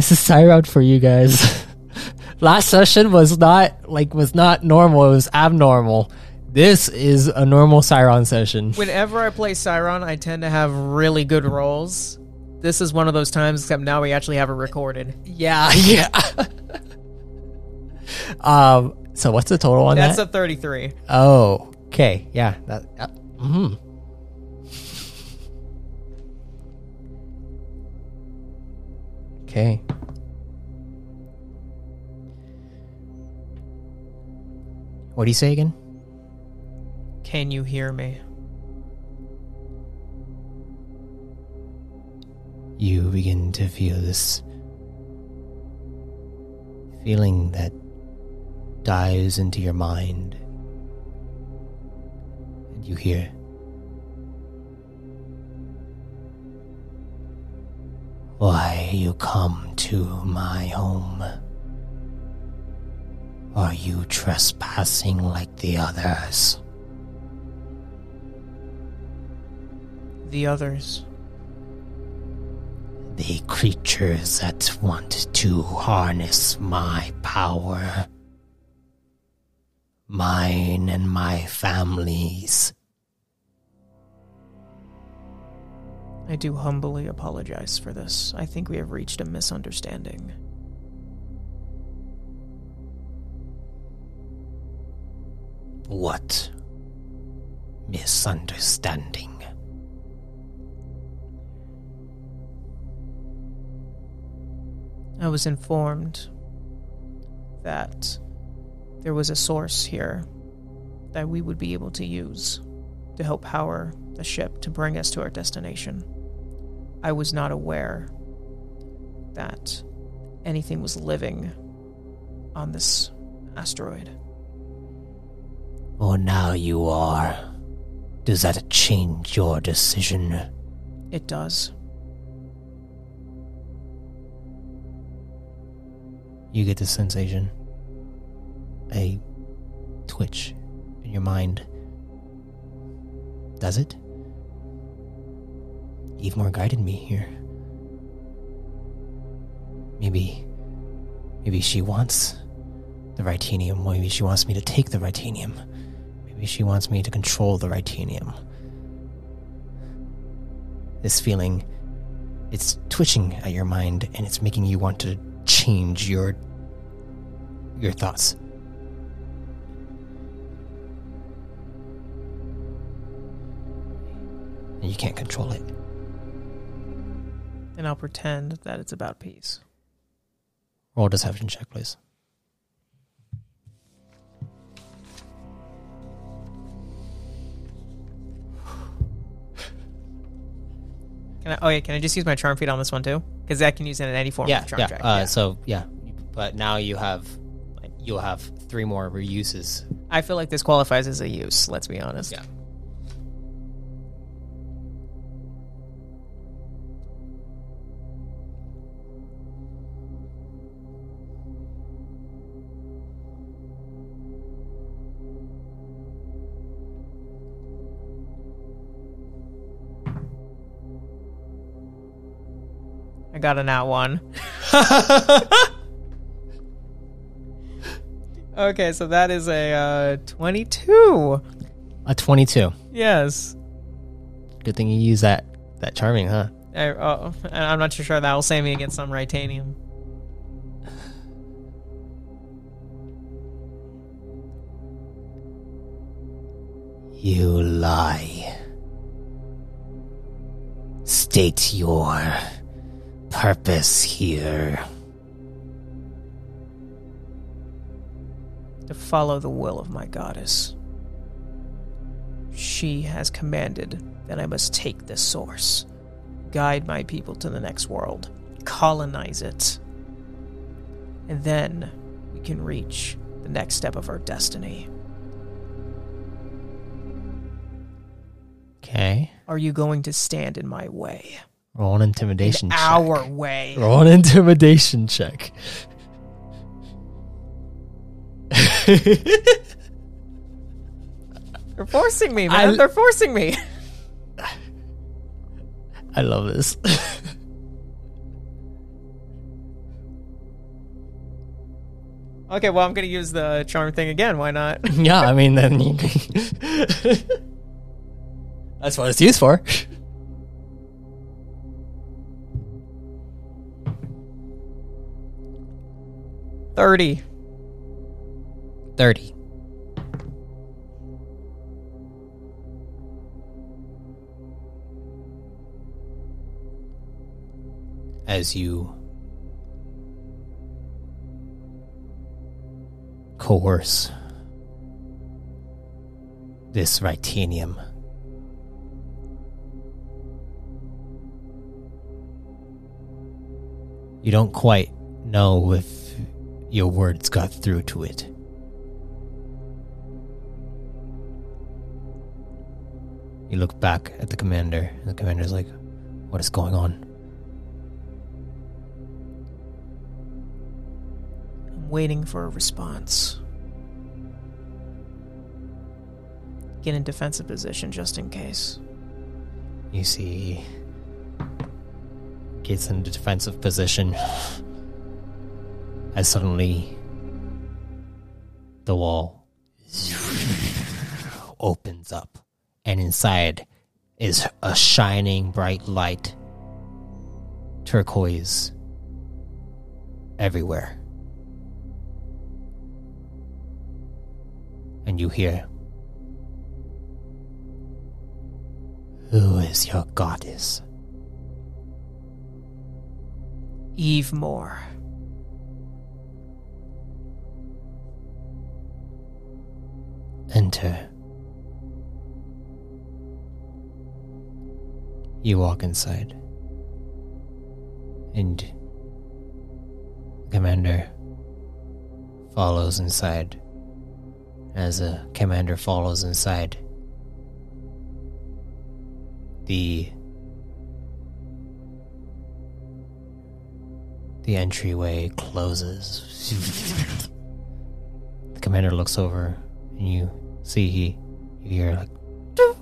This is Siron for you guys. Last session was not like was not normal, it was abnormal. This is a normal Siron session. Whenever I play Siron, I tend to have really good rolls. This is one of those times, except now we actually have it recorded. Yeah, yeah. um so what's the total on That's that? That's a 33. oh, okay. Yeah, that uh, mhm. Okay. What do you say again? Can you hear me? you begin to feel this feeling that dives into your mind. And you hear. Why you come to my home? Are you trespassing like the others? The others. the creatures that want to harness my power. Mine and my family's. I do humbly apologize for this. I think we have reached a misunderstanding. What misunderstanding? I was informed that there was a source here that we would be able to use to help power the ship to bring us to our destination. I was not aware that anything was living on this asteroid. Well, now you are. Does that change your decision? It does. You get the sensation. A twitch in your mind. Does it? Evemore guided me here. Maybe. Maybe she wants the Rytanium. Maybe she wants me to take the Rytanium. Maybe she wants me to control the Rytanium. This feeling, it's twitching at your mind and it's making you want to change your your thoughts. And you can't control it. And I'll pretend that it's about peace. Roll a deception check, please. Can I, oh yeah, can I just use my charm feat on this one too? Because I can use it in any form yeah, of charm yeah. Uh, So yeah, but now you have you'll have three more reuses. I feel like this qualifies as a use. Let's be honest. Yeah. Got a nat one. okay, so that is a uh, 22. A 22. Yes. Good thing you use that that charming, huh? I, oh, I'm not too sure that will save me against some Ritanium. You lie. State your purpose here. To follow the will of my goddess. She has commanded that I must take this source, guide my people to the next world, colonize it, and then we can reach the next step of our destiny. Okay. Are you going to stand in my way? Roll an intimidation In check. our way. Roll an intimidation check. They're forcing me, man. I- They're forcing me. I love this. Okay, well, I'm going to use the charm thing again. Why not? yeah, I mean, then you That's what it's used for. Thirty. 30. As you coerce this Ritanium. You don't quite know if your words got through to it. You look back at the commander, and the commander's like, What is going on? I'm waiting for a response. Get in defensive position just in case. You see, gets into defensive position as suddenly the wall opens up, and inside is a shining bright light, turquoise everywhere. And you hear, Who is your goddess? Evemore. Enter. You walk inside. And the Commander follows inside. As a commander follows inside, the the entryway closes. The commander looks over and you see he you hear like "Doo."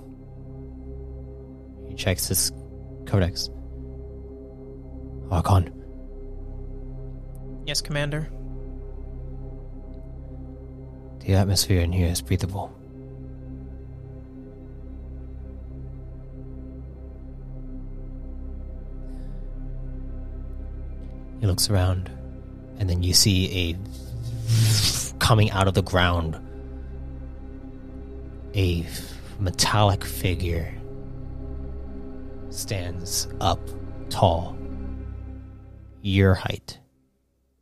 he checks his codex. Archon, Yes, Commander. the atmosphere in here is breathable. He looks around, and then you see a coming out of the ground a metallic figure stands up tall, your height,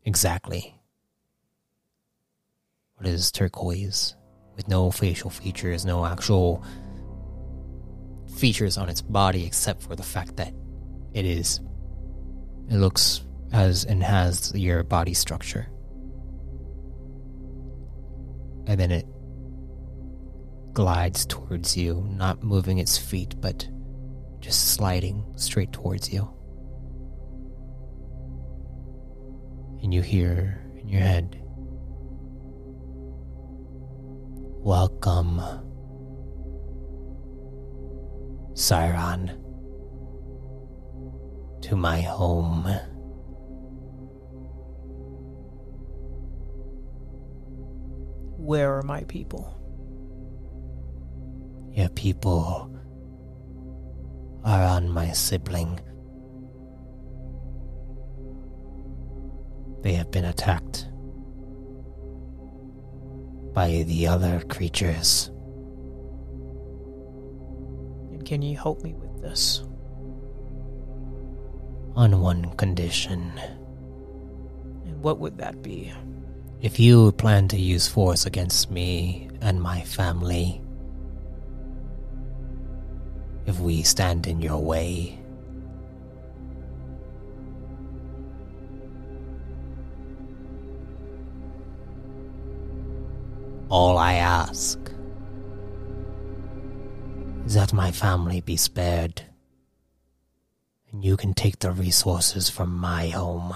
exactly. What is turquoise, with no facial features, no actual features on its body except for the fact that it is. It looks as and has your body structure. And then it glides towards you, not moving its feet, but just sliding straight towards you. And you hear in your head, Welcome, Siron, to my home. Where are my people? Your people are on my sibling. They have been attacked by the other creatures. And can you help me with this? On one condition. And what would that be? If you plan to use force against me and my family, if we stand in your way, all I ask is that my family be spared, and you can take the resources from my home.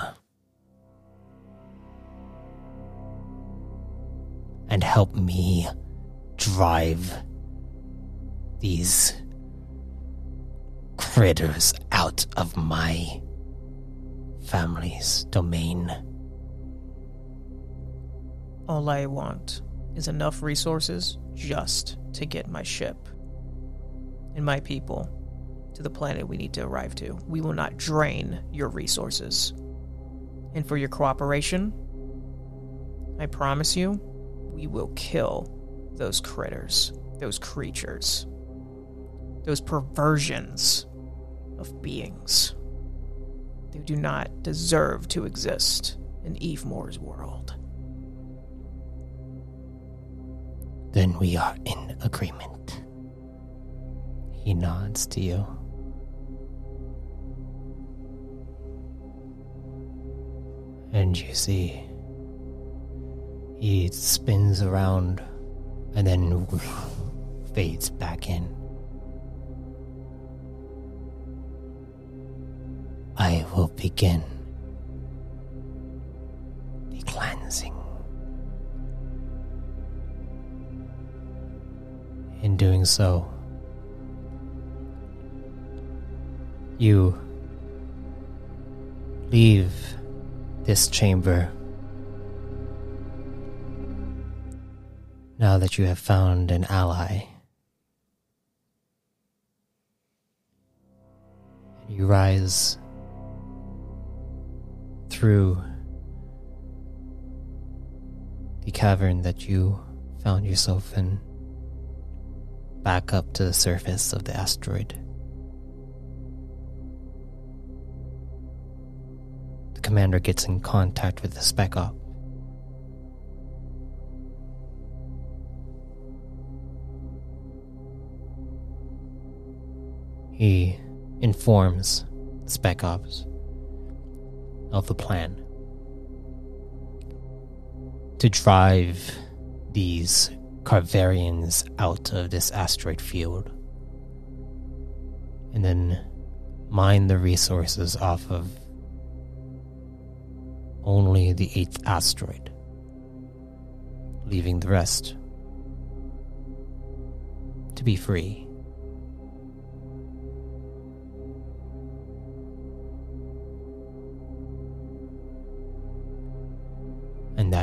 and help me drive these critters out of my family's domain. All I want is enough resources just to get my ship and my people to the planet we need to arrive to. We will not drain your resources. And for your cooperation, I promise you, we will kill those critters, those creatures, those perversions of beings. They do not deserve to exist in Evemore's world. Then we are in agreement. He nods to you. And you see, he spins around and then fades back in. I will begin the cleansing. In doing so, you leave this chamber now that you have found an ally. You rise through the cavern that you found yourself in back up to the surface of the asteroid. The commander gets in contact with the spec op. He informs spec ops of the plan to drive these Carvarians out of this asteroid field and then mine the resources off of only the eighth asteroid, leaving the rest to be free.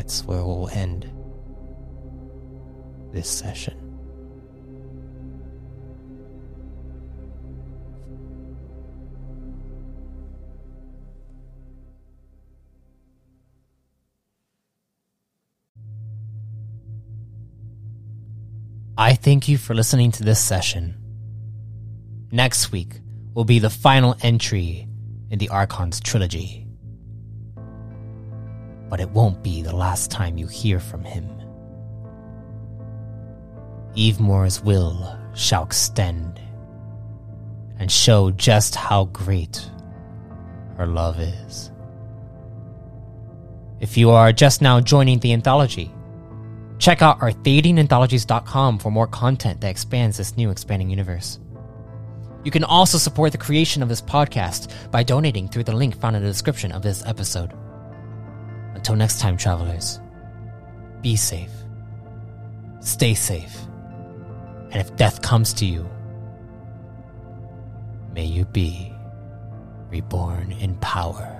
That's where we'll end this session. I thank you for listening to this session. Next week will be the final entry in the Archon's trilogy. But it won't be the last time you hear from him. Evemore's will shall extend and show just how great her love is. If you are just now joining the anthology, check out our theatinanthologies.com for more content that expands this new expanding universe. You can also support the creation of this podcast by donating through the link found in the description of this episode. Until next time, travelers, be safe, stay safe, and if death comes to you, may you be reborn in power.